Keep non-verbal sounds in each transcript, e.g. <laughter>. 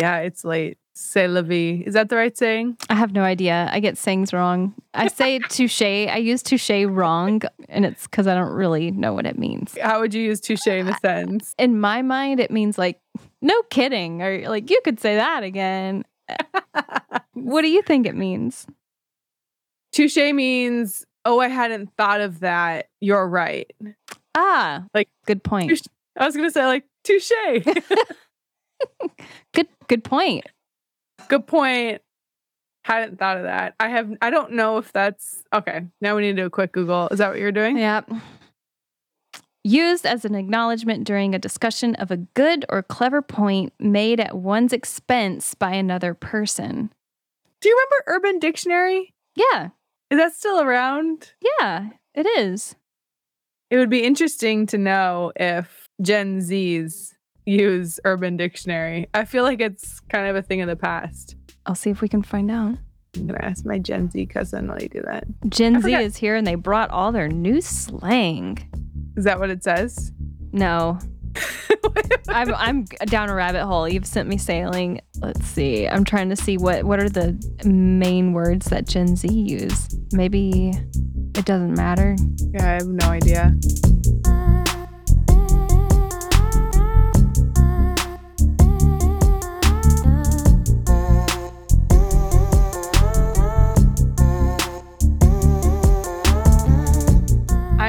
Yeah, it's late. C'est la vie. Is that the right saying? I have no idea. I get sayings wrong. I say <laughs> touche. I use touche wrong, and it's because I don't really know what it means. How would you use touche in a <laughs> sentence? In my mind, it means like, no kidding, or like, you could say that again. <laughs> what do you think it means? Touche means, oh, I hadn't thought of that. You're right. Ah, Like, good point. touche. I was going to say, like, touche. <laughs> Good, good point. Good point. Hadn't thought of that. I have, I don't know if that's okay. Now we need to do a quick Google. Is that what you're doing? Yep. Used as an acknowledgement during a discussion of a good or clever point made at one's expense by another person. Do you remember Urban Dictionary? Yeah, Is that still around? yeah, it is. It would be interesting to know if Gen Zs use Urban Dictionary. I feel like it's kind of a thing of the past. I'll see if we can find out. I'm gonna ask my Gen Z cousin while you do that. Gen Z is here and they brought all their new slang. Is that what it says? No, <laughs> I'm I'm down a rabbit hole. You've sent me sailing. Let's see. I'm trying to see what what are the main words that Gen Z use. Maybe it doesn't matter. yeah, I have no idea.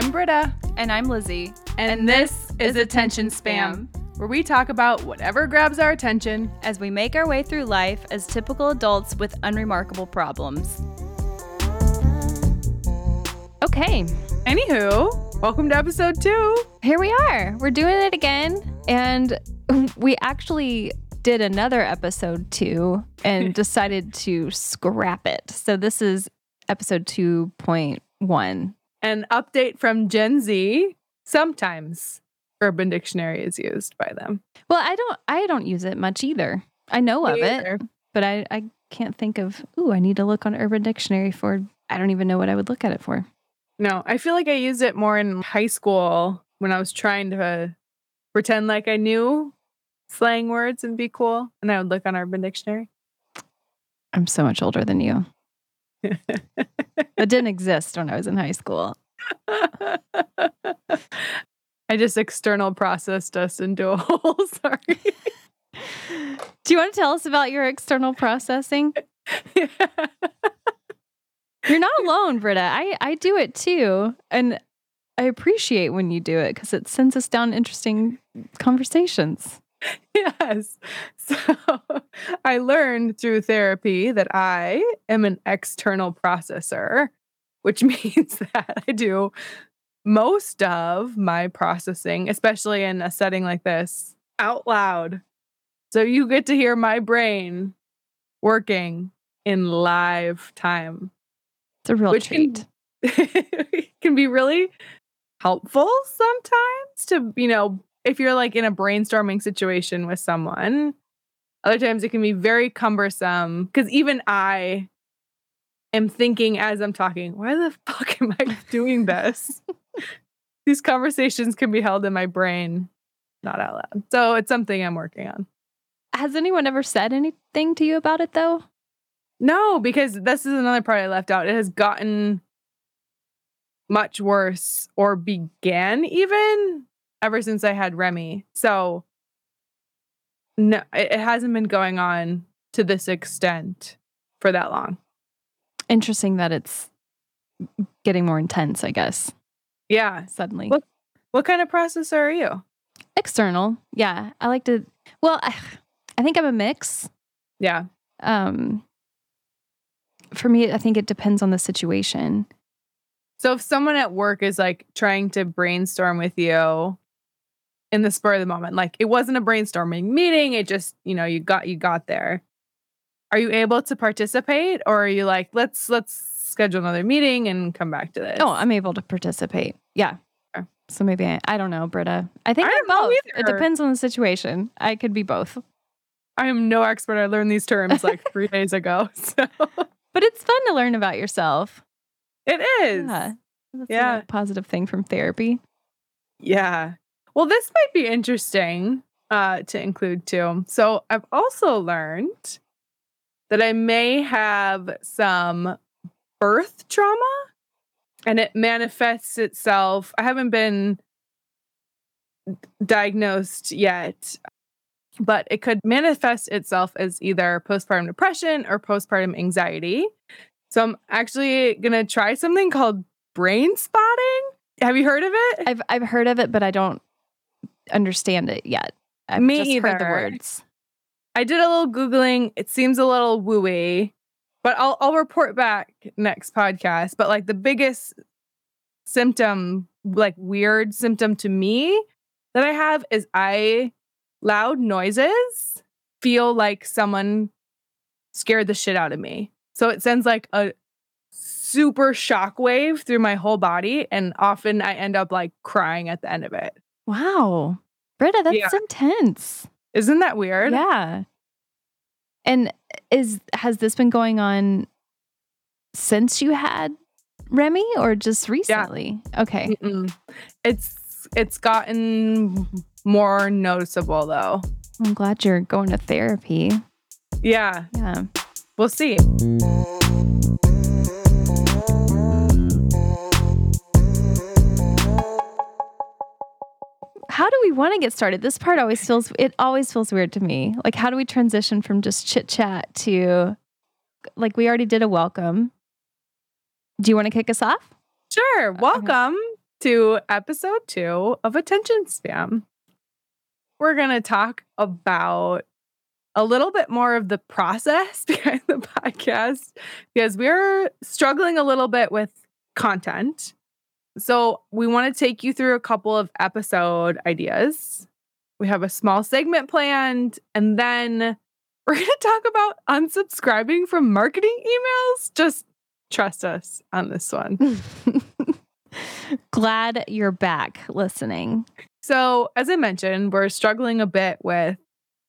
I'm Britta, And I'm Lizzie. and, this is Attention Spam, where we talk about whatever grabs our attention. as we make our way through life as typical adults with unremarkable problems. Okay, Anywho, welcome to episode two. here we are. We're doing it again. And <laughs> we actually did another episode two and <laughs> decided to scrap it. So this is episode 2.1. An update from Gen Z. Sometimes Urban Dictionary is used by them. Well, I don't I don't use it much either. I know of Me it, but I, I can't think of, ooh, I need to look on Urban Dictionary for I don't even know what I would look at it for. No, I feel like I used it more in high school when I was trying to pretend like I knew slang words and be cool. And I would look on Urban Dictionary. I'm so much older than you. It didn't exist when I was in high school. I just external processed us into a <laughs> hole. Sorry. Do you want to tell us about your external processing? Yeah. <laughs> You're not alone, Britta. I, I do it too. And I appreciate when you do it because it sends us down interesting conversations. <laughs> yes. So <laughs> I learned through therapy that I am an external processor, which <laughs> means that I do most of my processing, especially in a setting like this, out loud. So you get to hear my brain working in live time, It's a real which can, treat. can be really helpful sometimes to, you know, if you're like in a brainstorming situation with someone. Other times it can be very cumbersome because even I am thinking as I'm talking, why the <laughs> fuck am I doing this? <laughs> These conversations can be held in my brain, not out loud. So it's something I'm working on. Has anyone ever said anything to you about it though? No, because this is another part I left out. It has gotten much worse or began even ever since I had Remy. So no, it it hasn't been going on to this extent for that long. Interesting that it's getting more intense, I guess, Yeah. suddenly. What- What kind of processor are you? External. Yeah. I like to, well, I, I think I'm a mix. Yeah. Um, for me, I think it depends on the situation. So if someone at work is like trying to brainstorm with you in the spur of the moment, like it wasn't a brainstorming meeting, it just, you know, you got you got there. Are you able to participate or are you like, let's let's schedule another meeting and come back to this? Oh, I'm able to participate. Yeah. Okay. So maybe I, I don't know, Britta. I think I I'm don't both. It depends on the situation. I could be both. I am no expert. I learned these terms like <laughs> three days ago. <laughs> So But it's fun to learn about yourself. it is. Yeah. That's Yeah. a positive thing from therapy. Yeah. Well, this might be interesting uh, to include too. So I've also learned that I may have some birth trauma and it manifests itself. I haven't been diagnosed yet, but it could manifest itself as either postpartum depression or postpartum anxiety. So I'm actually going to try something called brain spotting. Have you heard of it? I've I've heard of it, but I don't understand it yet. I've Me just heard the words. I did a little googling. It seems a little wooey, but I'll I'll report back next podcast. But like the biggest symptom, like weird symptom to me that I have is I loud noises feel like someone scared the shit out of me. So it sends like a super shockwave through my whole body, and often I end up like crying at the end of it. Wow. Britta, that's Yeah. intense. Isn't that weird? Yeah. And is has this been going on since you had Remy or just recently? Okay. Mm-mm. It's it's gotten more noticeable though. I'm glad you're going to therapy. Yeah, Yeah. we'll see. How do we want to get started? This part always feels it always feels weird to me. Like how do we transition from just chit chat to like we already did a welcome. Do you want to kick us off? Sure. Uh, welcome to episode two of Attention Spam. We're going to talk about a little bit more of the process <laughs> behind the podcast because we're struggling a little bit with content. So, we want to take you through a couple of episode ideas. We have a small segment planned, and then <laughs> we're going to talk about unsubscribing from marketing emails. Just trust us on this one. <laughs> Glad you're back listening. So, as I mentioned, we're struggling a bit with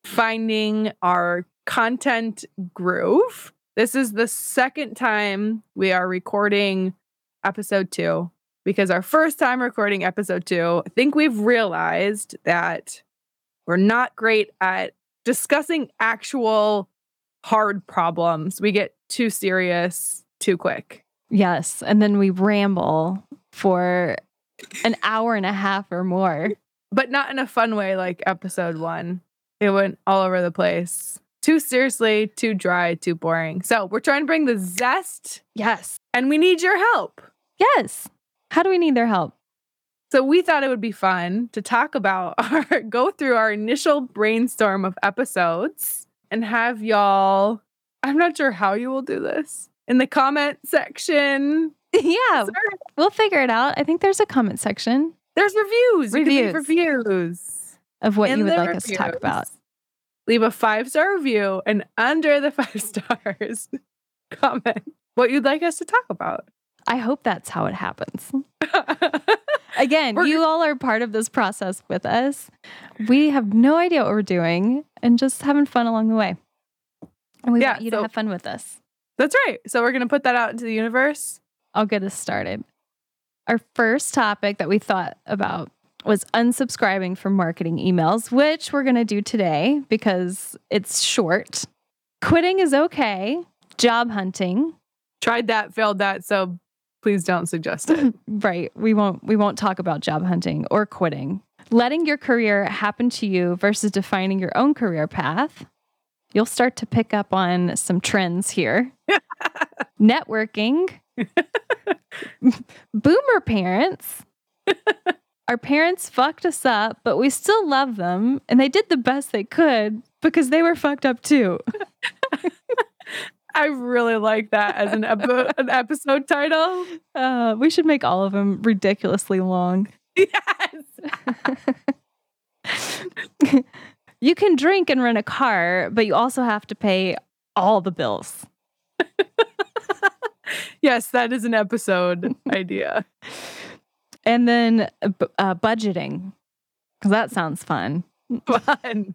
finding our content groove. This is the second time we are recording episode two because our first time recording episode two, I think we've realized that we're not great at discussing actual hard problems. We get too serious too quick. Yes. And then we ramble for an hour and a half or more. but not in a fun way like episode one. It went all over the place. Too seriously, too dry, too boring. So we're trying to bring the zest Yes. and we need your help. Yes. How do we need their help? So we thought it would be fun to talk about <laughs> our go through our initial brainstorm of episodes and have y'all I'm not sure how you will do this. In the comment section. <laughs> yeah, Sir, we'll figure it out. I think there's a comment section There's reviews. You can leave Reviews. reviews. of what you would like us to talk about. Leave a five star review and under the <laughs> five stars, comment what you'd like us to talk about. I hope that's how it happens. <laughs> Again, We're- you all are part of this process with us. We have no idea what we're doing and just having fun along the way. And we Yeah, want you so- to have fun with us. That's right. So we're going to put that out into the universe. I'll get us started. Our first topic that we thought about was unsubscribing from marketing emails, which we're going to do today because it's short. Quitting is okay. Job hunting, Tried that, failed that. So please don't suggest it. <laughs> right? We won't we won't talk about job hunting or quitting. Letting your career happen to you versus defining your own career path. You'll start to pick up on some trends here. <laughs> Networking. <laughs> Boomer parents. Our parents fucked us up, but we still love them and they did the best they could because they were fucked up too. I really like that as an, epi- <laughs> an episode title. Uh, we should make all of them ridiculously long. Yes. <laughs> you can drink and rent a car, but you also have to pay all the bills. <laughs> Yes, that is an episode idea. And then uh, uh, budgeting, because that sounds fun. Fun.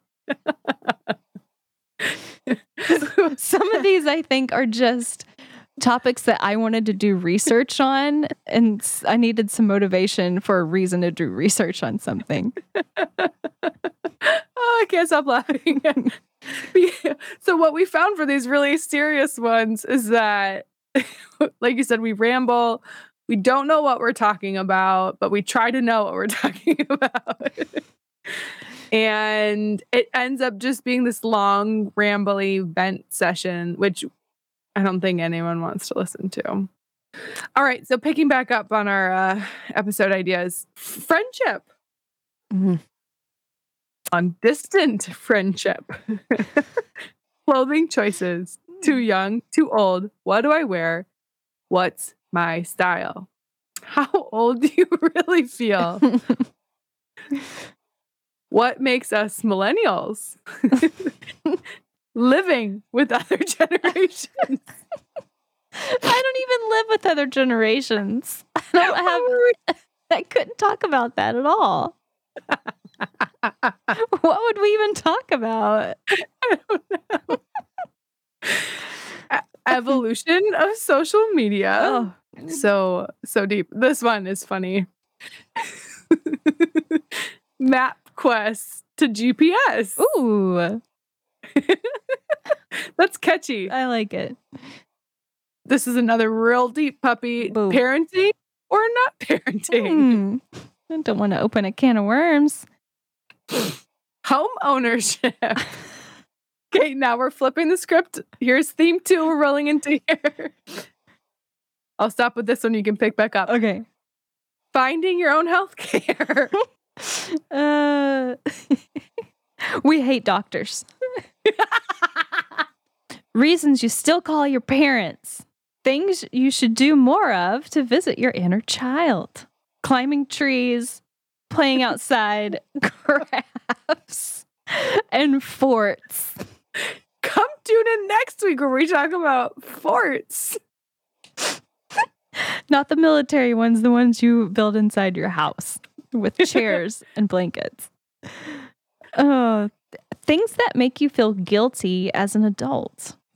<laughs> Some of these I think are just topics that I wanted to do research on, and I needed some motivation for a reason to do research on something. <laughs> oh, I can't stop laughing. <laughs> so what we found for these really serious ones is that, like you said, we ramble. We don't know what we're talking about, but we try to know what we're talking about. And it ends up just being this long, rambly vent session, which I don't think anyone wants to listen to. All right, so picking back up on our uh, episode ideas, friendship. Mm-hmm. On distant friendship, <laughs> clothing choices. Too young, too old. What do I wear? What's my style? How old do you <laughs> really feel? <laughs> what makes us millennials? <laughs> Living with other <laughs> generations. I don't even live with other generations. I don't have. <laughs> I couldn't talk about that at all. what would we even talk about? I don't know. Evolution of social media. Oh, So so deep. This one is funny. Map quest to GPS. ooh, <laughs> That's catchy. I like it. This is another real deep puppy. Boo. Parenting or not <laughs> parenting? Hmm. I don't want to open a can of worms. <laughs> Home ownership. okay, now we're flipping the script. Here's theme two. We're rolling into here. I'll stop with this one. You can pick back up. Okay. Finding your own health care. Uh, <laughs> we hate doctors. <laughs> Reasons you still call your parents. Things you should do more of to visit your inner child. Climbing trees, playing outside, <laughs> crafts, and forts. Come tune in next week where we talk about forts. Not the military ones, the ones you build inside your house with <laughs> chairs and blankets. Oh, th- things that make you feel guilty as an adult. <laughs>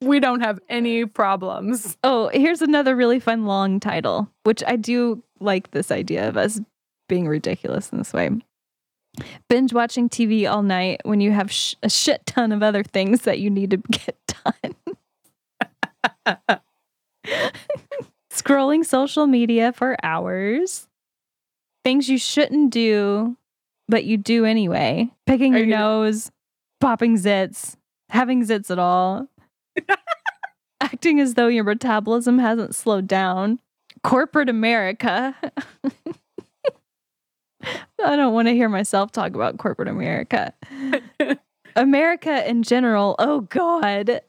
we don't have any problems. Oh, here's another really fun long title, which I do like this idea of us being ridiculous in this way. Binge watching TV all night when you have sh- a shit ton of other things that you need to <laughs> get done. Scrolling social media for hours. Things you shouldn't do, but you do anyway. Picking Are your you nose, popping zits, having zits at all. <laughs> Acting as though your metabolism hasn't slowed down. Corporate America. <laughs> I don't want to hear myself talk about corporate America. <laughs> America in general. Oh, God.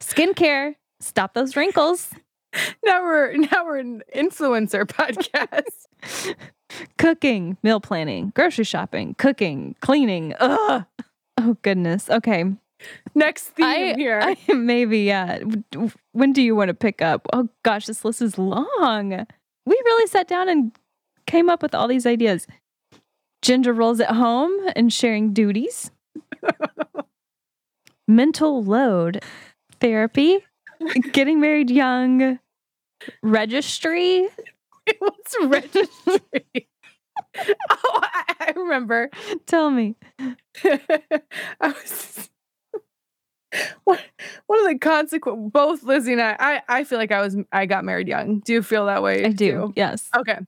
Skincare. Stop those wrinkles. <laughs> Now we're now we're an influencer <laughs> podcast. <laughs> Cooking, meal planning, grocery shopping, cooking, cleaning. Ugh. Oh, goodness. Okay. Next theme I, here. I maybe, yeah. When do you want to pick up? Oh, gosh, this list is long. We really sat down and came up with all these ideas. Gender roles at home and sharing duties. Mental load, therapy, getting married young, registry. <laughs> What's registry? <laughs> oh, I, I remember. Tell me. <laughs> I was one, one of the consequent both Lizzie and I, I I feel like I was I got married young. Do you feel that way? I do. too? Yes. Okay.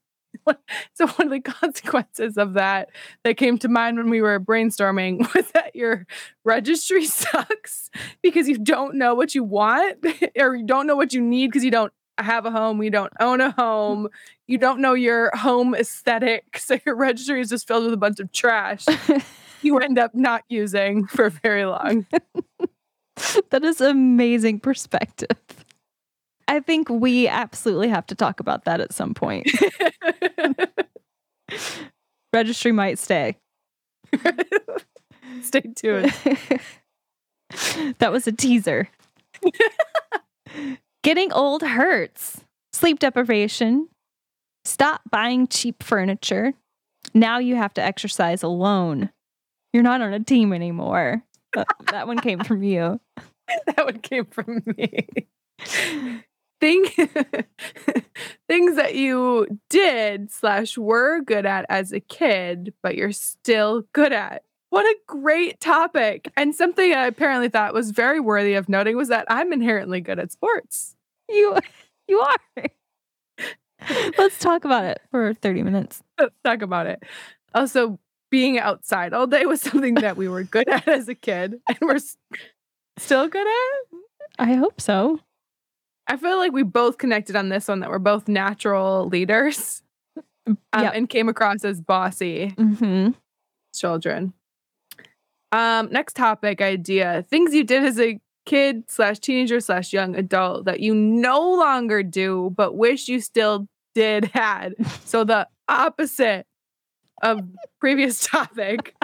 So one of the consequences of that that came to mind when we were brainstorming was that your registry sucks because you don't know what you want or you don't know what you need because you don't have a home, you don't own a home, you don't know your home aesthetic. <laughs> So your registry is just filled with a bunch of trash <laughs> you end up not using for very long. <laughs> that is amazing perspective. I think we absolutely have to talk about that at some point. Registry might stay. Stay tuned. that was a teaser. Getting old hurts. Sleep deprivation. Stop buying cheap furniture. Now you have to exercise alone. You're not on a team anymore. That, uh, <laughs> that one came from you. that one came from me. thing <laughs> things that you did slash were good at as a kid, but you're still good at. What a great topic. And something I apparently thought was very worthy of noting was that I'm inherently good at sports. You you are. Let's talk about it for 30 minutes. Let's talk about it. Also, being outside all day was something that we were <laughs> good at as a kid and we're still good at. I hope so. I feel like we both connected on this one that we're both natural leaders um, Yep. and came across as bossy hmm children. Um, next topic idea things you did as a kid slash teenager slash young adult that you no longer do but wish you still did <laughs> had. So the opposite of <laughs> previous topic.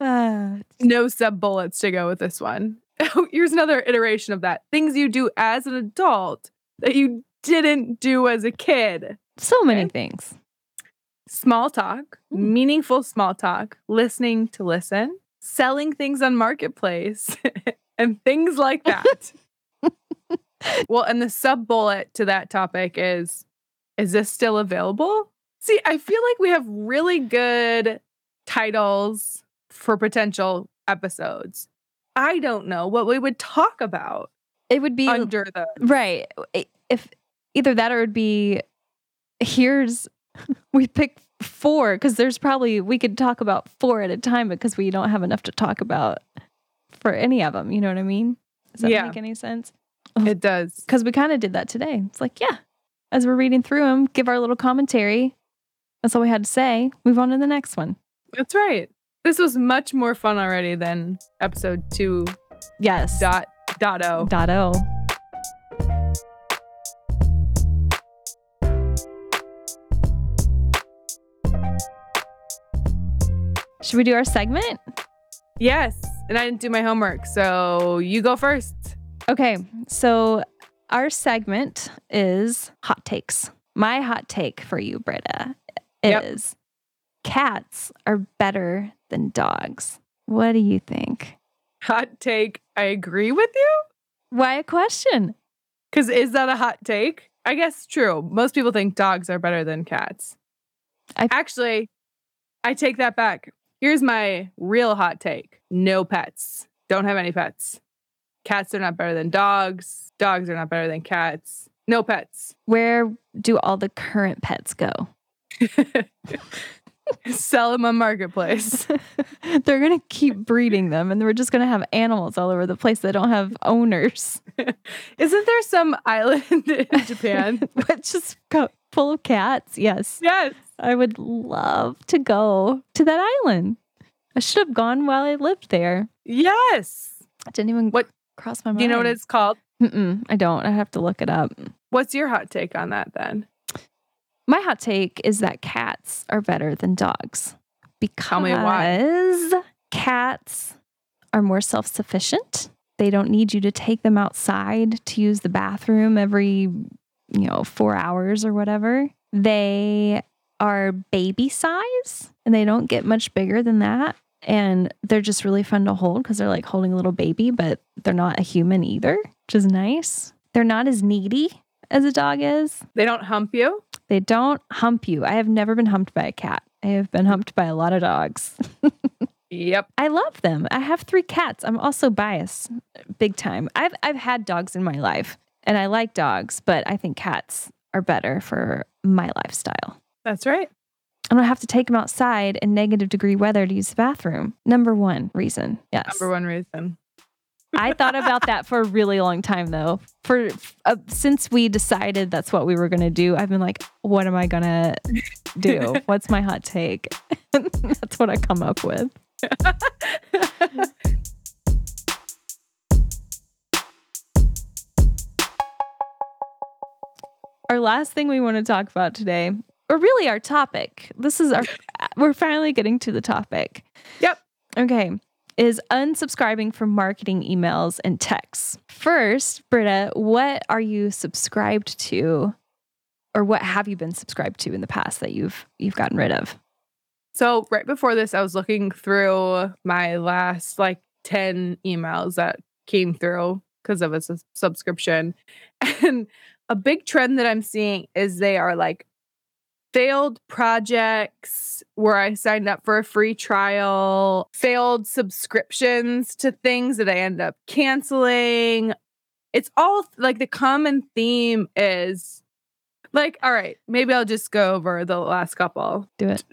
Uh, No sub bullets to go with this one. <laughs> Here's another iteration of that. Things you do as an adult that you didn't do as a kid. so many Okay. things. Small talk, meaningful small talk, listening to listen, selling things on marketplace, and things like that. <laughs> well, and the sub bullet to that topic is is this still available? See, I feel like we have really good titles for potential episodes. I don't know what we would talk about It would be under the right. If either that or it would be here's <laughs> we pick four because there's probably we could talk about four at a time because we don't have enough to talk about for any of them. You know what I mean? Does that Yeah. make any sense? it does. Because we kind of did that today. It's like, yeah, as we're reading through them, give our little commentary. That's all we had to say. Move on to the next one. That's right. This was much more fun already than episode two Yes. dot dot o. Dot O. Should we do our segment? Yes, and I didn't do my homework, so you go first. Okay, so our segment is hot takes. My hot take for you, Britta, Yep. is cats are better than dogs. What do you think? Hot take. I agree with you. Why a question? Because is that a hot take? I guess true. Most people think dogs are better than cats. I- Actually, I take that back. Here's my real hot take no pets. Don't have any pets. Cats are not better than dogs. Dogs are not better than cats. No pets. Where do all the current pets go? <laughs> Sell them on Marketplace. <laughs> They're going to keep breeding them and we're just going to have animals all over the place that don't have owners. <laughs> Isn't there some island in Japan? but just go full of cats. Yes. yes. I would love to go to that island. I should have gone while I lived there. Yes. I didn't even What- cross my mind. Do you know what it's called? Mm-mm, I don't. I have to look it up. What's your hot take on that then? My hot take is that cats are better than dogs because Tell me why. cats are more self sufficient. They don't need you to take them outside to use the bathroom every, you know, four hours or whatever. They are baby size and they don't get much bigger than that. And they're just really fun to hold because they're like holding a little baby, but they're not a human either, which is nice. They're not as needy as a dog is. They don't hump you? They don't hump you. I have never been humped by a cat. I have been humped by a lot of dogs. <laughs> Yep. I love them. I have three cats. I'm also biased big time. I've I've had dogs in my life and I like dogs, but I think cats are better for my lifestyle. That's right. I don't have to take them outside in negative degree weather to use the bathroom. Number one reason. Yes. Number one reason. <laughs> I thought about that for a really long time though. For uh, since we decided that's what we were going to do, I've been like, what am I going to do? <laughs> What's my hot take? <laughs> that's what I come up with. Our last thing we want to talk about today, or really our topic. This is our <laughs> we're finally getting to the topic. Yep. Okay. Is unsubscribing from marketing emails and texts. First, Britta, what are you subscribed to or what have you been subscribed to in the past that you've you've gotten rid of? So right before this, I was looking through my last like 10 emails that came through because of a subscription. <laughs> And a big trend that I'm seeing is they are like failed projects where I signed up for a free trial, failed subscriptions to things that I end up canceling. It's all like the common theme is like, all right, maybe I'll just go over the last couple Do it.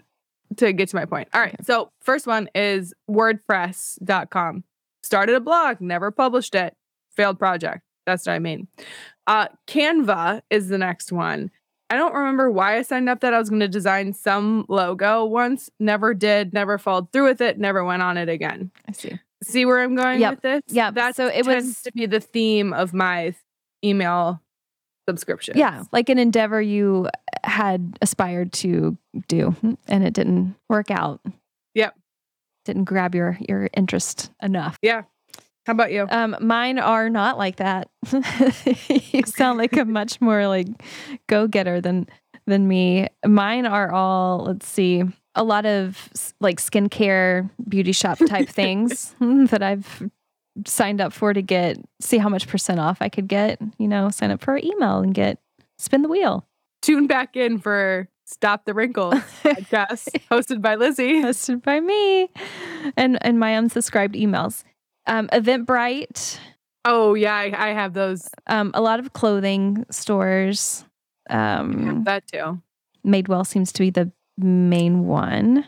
to get to my point. All right. Okay. So, first one is wordpress.com. Started a blog, never published it. Failed project. That's what I mean. Uh, Canva is the next one. I don't remember why I signed up that I was going to design some logo once. Never did, never followed through with it, never went on it again. I see. See where I'm going Yep. with this? Yeah, That so it tends was- to be the theme of my email subscription. Yeah, like an endeavor you had aspired to do and it didn't work out. Yep. Didn't grab your your interest enough. How about you? Um, mine are not like that. <laughs> you sound like a much more like go getter than than me. Mine are all let's see, a lot of like skincare, beauty shop type <laughs> things that I've signed up for to get see how much percent off I could get. You know, sign up for our email and get spin the wheel. Tune back in for Stop the Wrinkles <laughs> podcast hosted by Lizzie. Hosted by me, and and my unsubscribed emails. Um, Eventbrite. Oh, yeah, I, I have those. um, a lot of clothing stores. Um, that too. Madewell seems to be the main one.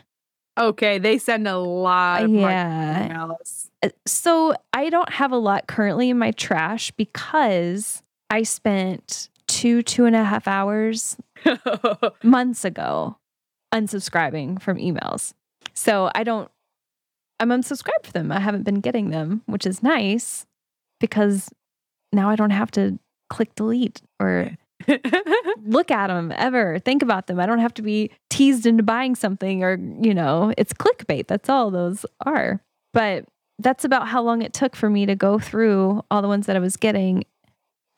Okay, they send a lot of yeah. emails. Uh, So I don't have a lot currently in my trash because I spent two, two and a half hours <laughs> months ago unsubscribing from emails. So I don't, I'm unsubscribed for them. I haven't been getting them, which is nice because now I don't have to click delete or <laughs> look at them ever, think about them. I don't have to be teased into buying something or, you know, it's clickbait. That's all those are. But that's about how long it took for me to go through all the ones that I was getting.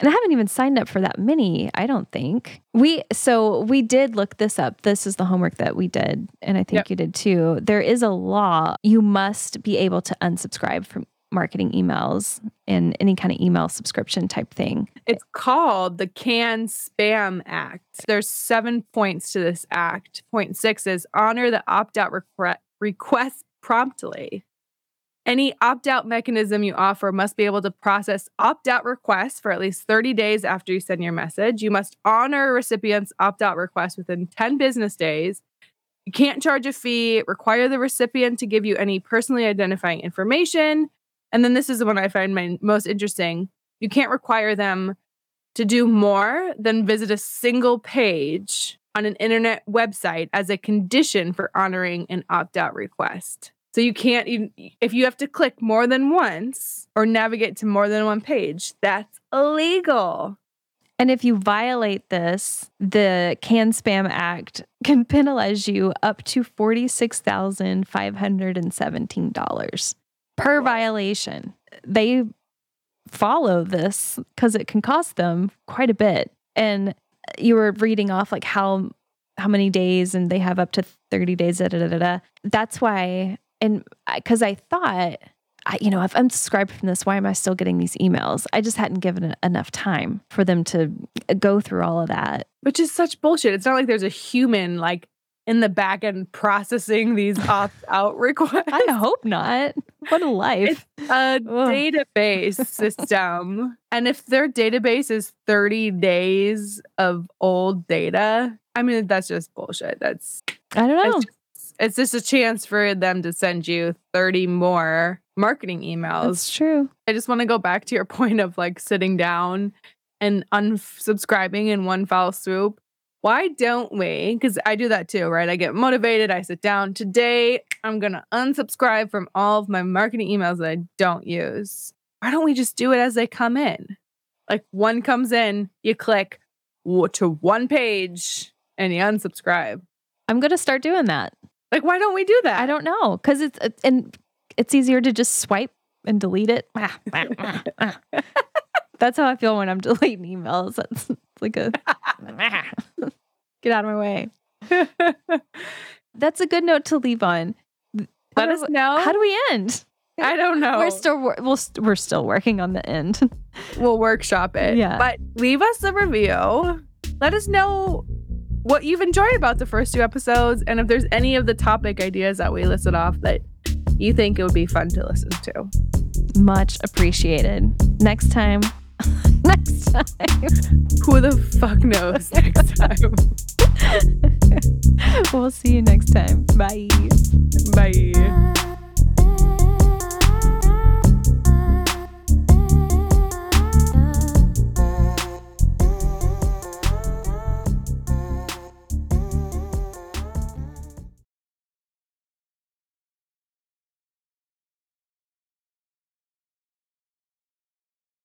And I haven't even signed up for that many, I don't think. We so we did look this up. This is the homework that we did, and I think Yep. you did too. There is a law. You must be able to unsubscribe from marketing emails and any kind of email subscription type thing. it's called the Can Spam Act. There's seven points to this act. Point six is honor the opt out requ- request promptly. Any opt out mechanism you offer must be able to process opt out requests for at least 30 days after you send your message. You must honor a recipient's opt out request within 10 business days. You can't charge a fee, require the recipient to give you any personally identifying information. And then this is the one I find my most interesting. You can't require them to do more than visit a single page on an internet website as a condition for honoring an opt out request. So you can't even, if you have to click more than once or navigate to more than one page, that's illegal. And if you violate this, the Can Spam Act can penalize you up to $46,517 per violation. They follow this because it can cost them quite a bit. And you were reading off like how how many days and they have up to 30 days da, da, da, da, da. that's why and because i thought I, you know i've unsubscribed from this why am i still getting these emails i just hadn't given it enough time for them to uh, go through all of that Which is such bullshit. It's not like there's a human like in the back end processing these <laughs> opt out requests. i hope not what a life It's a database system. And if their database is 30 days of old data, I mean, that's just bullshit. That's i don't know it's just, a chance for them to send you 30 more marketing emails. that's true I just want to go back to your <laughs> point of like sitting down and unsubscribing in one foul swoop. Why don't we? Because I do that too, right? I get motivated. I sit down. Today, I'm going to unsubscribe from all of my marketing emails that I don't use. Why don't we just do it as they come in? Like one comes in, you click to one page and you unsubscribe. i'm gonna start doing that Like, why don't we do that? i don't know because it's it's- and it's easier to just swipe and delete it <laughs> that's how i feel when i'm <laughs> deleting emails that's like a <laughs> get out of my way That's a good note to leave on. Let us know. How do we end? I don't know. We're still wor- we'll st- we're still working on the end. we'll workshop it. Yeah. But leave us a review. Let us know what you've enjoyed about the first two episodes and if there's any of the topic ideas that we listed off that you think it would be fun to listen to. Much appreciated. Next time. <laughs> Next time. <laughs> Who the fuck knows next <laughs> time? we'll see you next time. Bye. Bye.